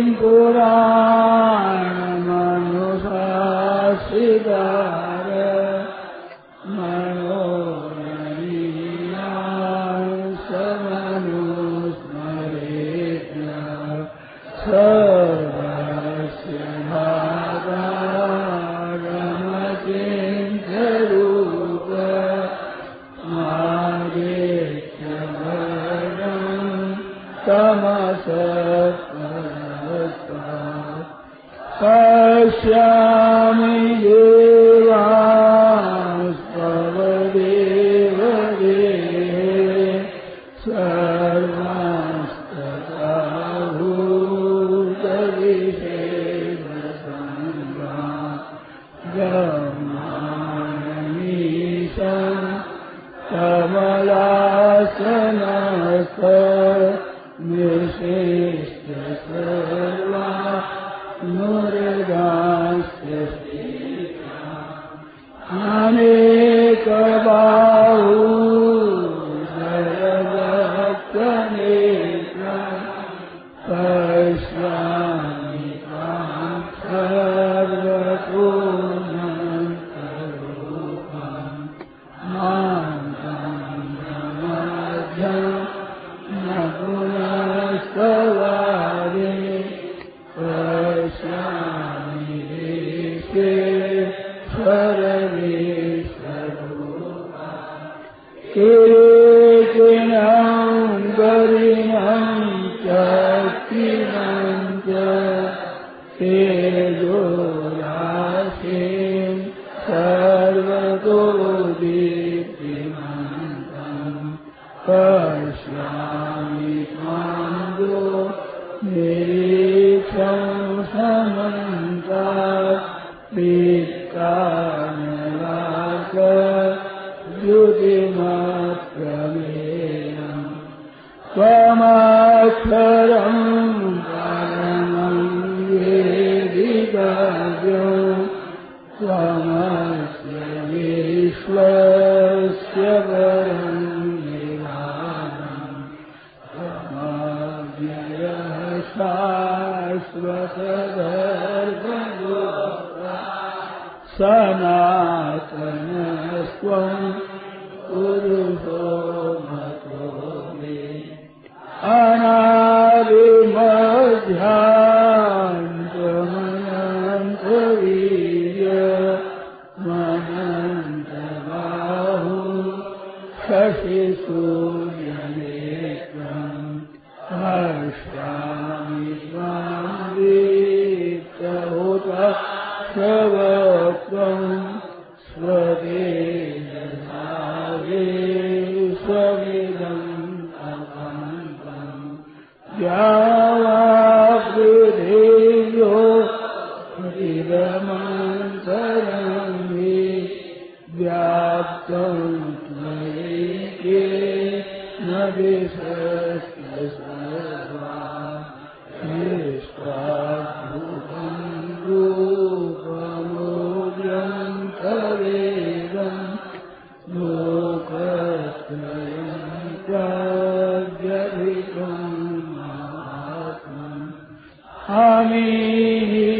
인도라. Amén. समक्षयम् वरम ये दिवयो कमशीश्वस्य वयं दिवाव्य सदा حميد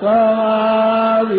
Sāvīrēṁ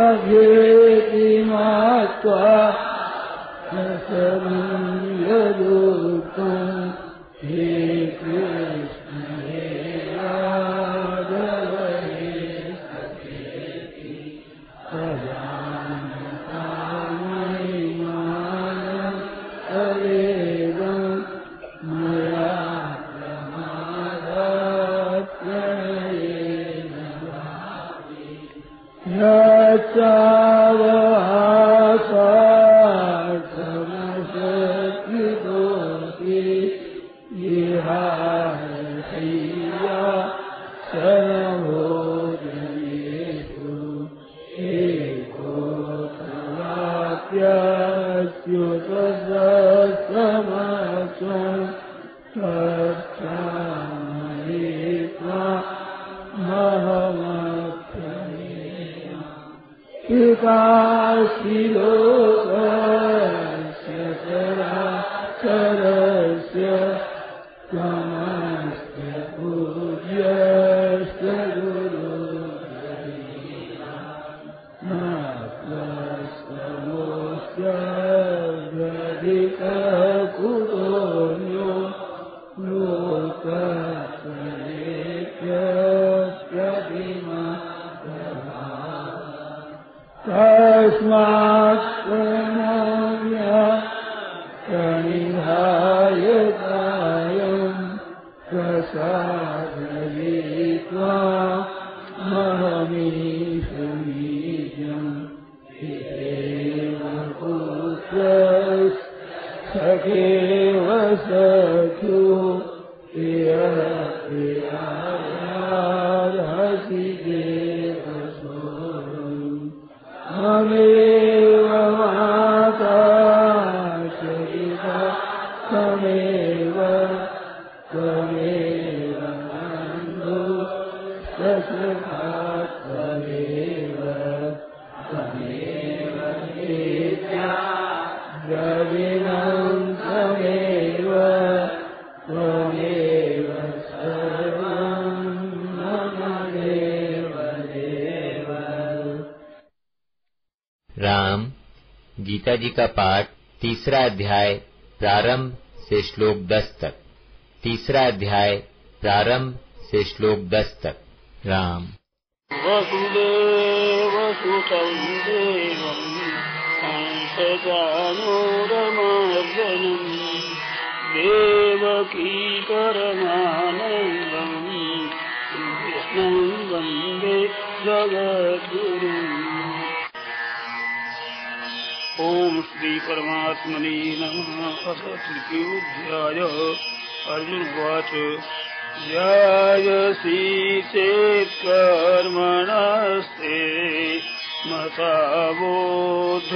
सभेति मात्वा न समीयदोतुम् हे 对对对 तस्मात् राम गीता जी का पाठ तीसरा अध्याय प्रारंभ से श्लोक दस तक। तीसरा अध्याय, प्रारंभ से श्लोक दस तक। राम। वसुदेव सुतं देवम् कंसचानूरमर्दनम् देवकी परमानन्दम् कृष्णं वंदे जगद्गुरुम् नमः अथ तृतीयोऽध्याय अर्जुनवाच ध्यायसि चेत्कर्मणस्ते मता बोधिर्जनार्दन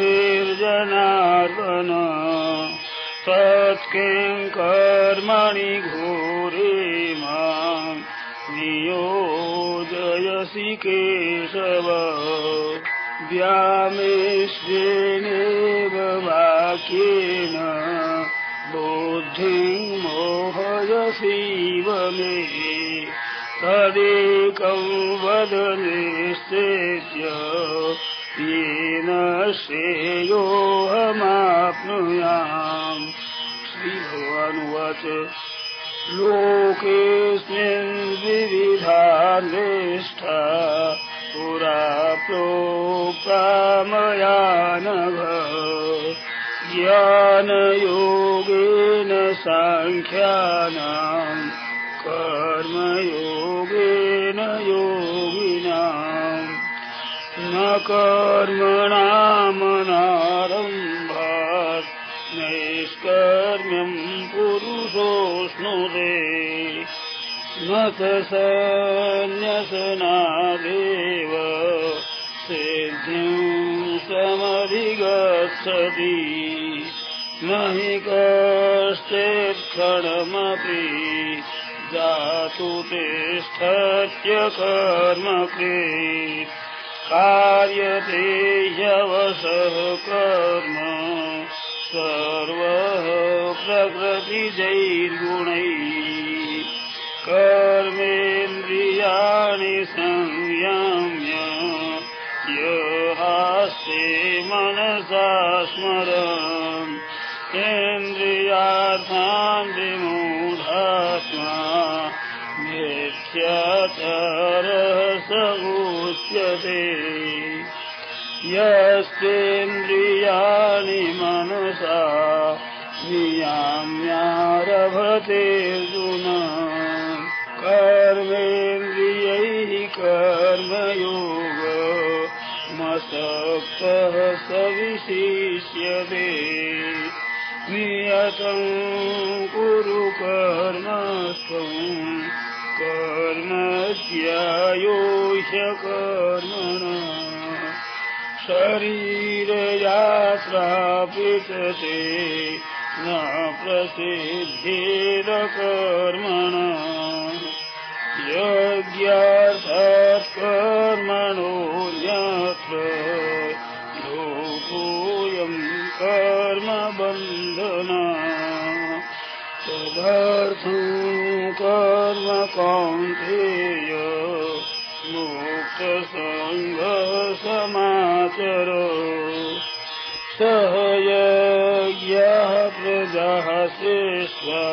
तत्किं कर्मणि घोरे माम् नियोजयसि केशव। व्यामेश्वेनेव वाक्येन बुद्धिं मोहयसीव मे तदेकं वद निश्चेत्य येन श्रेयोऽहमाप्नुयाम्। श्रीभगवानुवाच लोकेऽस्मिन् विविधा निष्ठा पुरा प्रोक्ता मया नघ ज्ञानयोगेन साङ्ख्यानाम् कर्मयोगेन योगिनाम् न कर्मणामनारम्भात् नैष्कर्म्यम् पुरुषोऽश्नुते न च सन्न्यसनादेव सिद्धिम् समधिगच्छति। न हि कश्चित्क्षणमपि जातु तिष्ठत्य कर्मकृत् कार्यते ह्यवशः कर्म सर्वः प्रकृतिजैर्गुणैः। कर्मेन्द्रियाणि संयम्य मनसा स्मरन्। इन्द्रियार्थान् विमूढात्मा। मिथ्याचारः स उच्यते। यस्तेन्द्रियाणि मनसा नियाम्यारभतेऽर्जुन कर्मेन्द्रियैः कर्मयोग मसक्तः स विशिष्यते नियतं कुरु कर्मस्त्वम् कर्म ध्यायो ह्यकर्मण शरीरयात्रापितते न प्रसिद्धेरकर्मण यज्ञार्थात् कर्मणोऽन्यत्र लोकोऽयम् कर्मबन्धन। तदर्थम् कर्म कौन्तेय मुक्तसङ्घसमाचर सह यज्ञः प्रजाः शेष्वा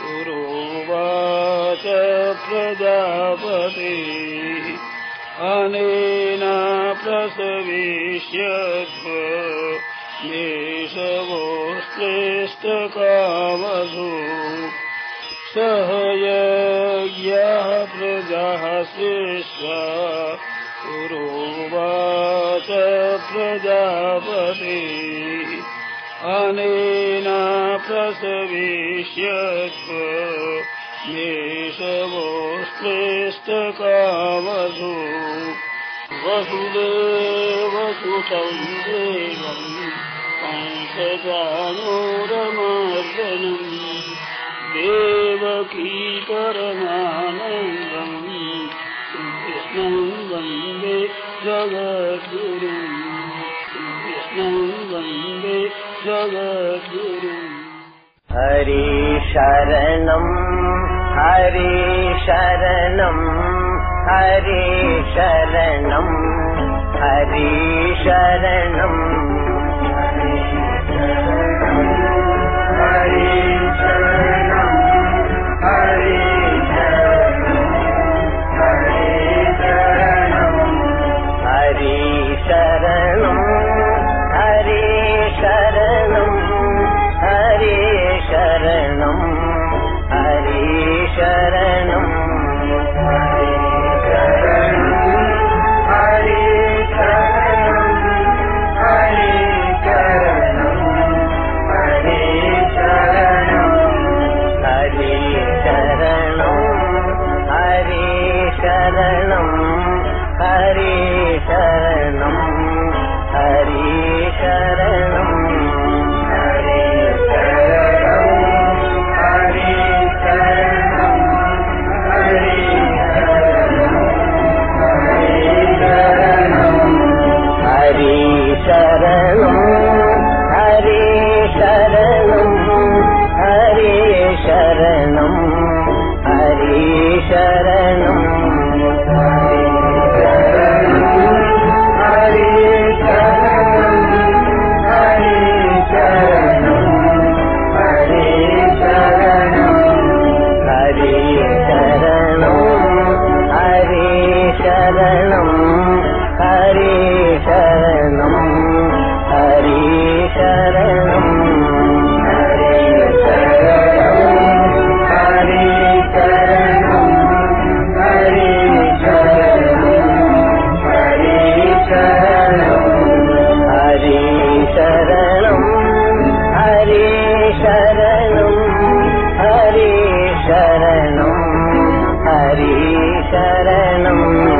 पुरोवाच प्रजापते अनेन मेषवोश्रेष्ठकामधु सह यज्ञः प्रजाः शेष्वा पुरोवाच प्रजापते। अनेन प्रसविष्यध्व मेषवोश्रेष्ठकामधु वसुदेवसुतं देवम् कंसचानूरमर्दनम् देवकी परमानन्दम् कृष्णं वन्दे जगद्गुरुम् कृष्णं वन्दे जगद्गुरुम्। हरि शरणम् ഹരി ശരണം ഹരി ശരണം ഹരി ശരണം ഹരി ശരണം ഹരി शरणम्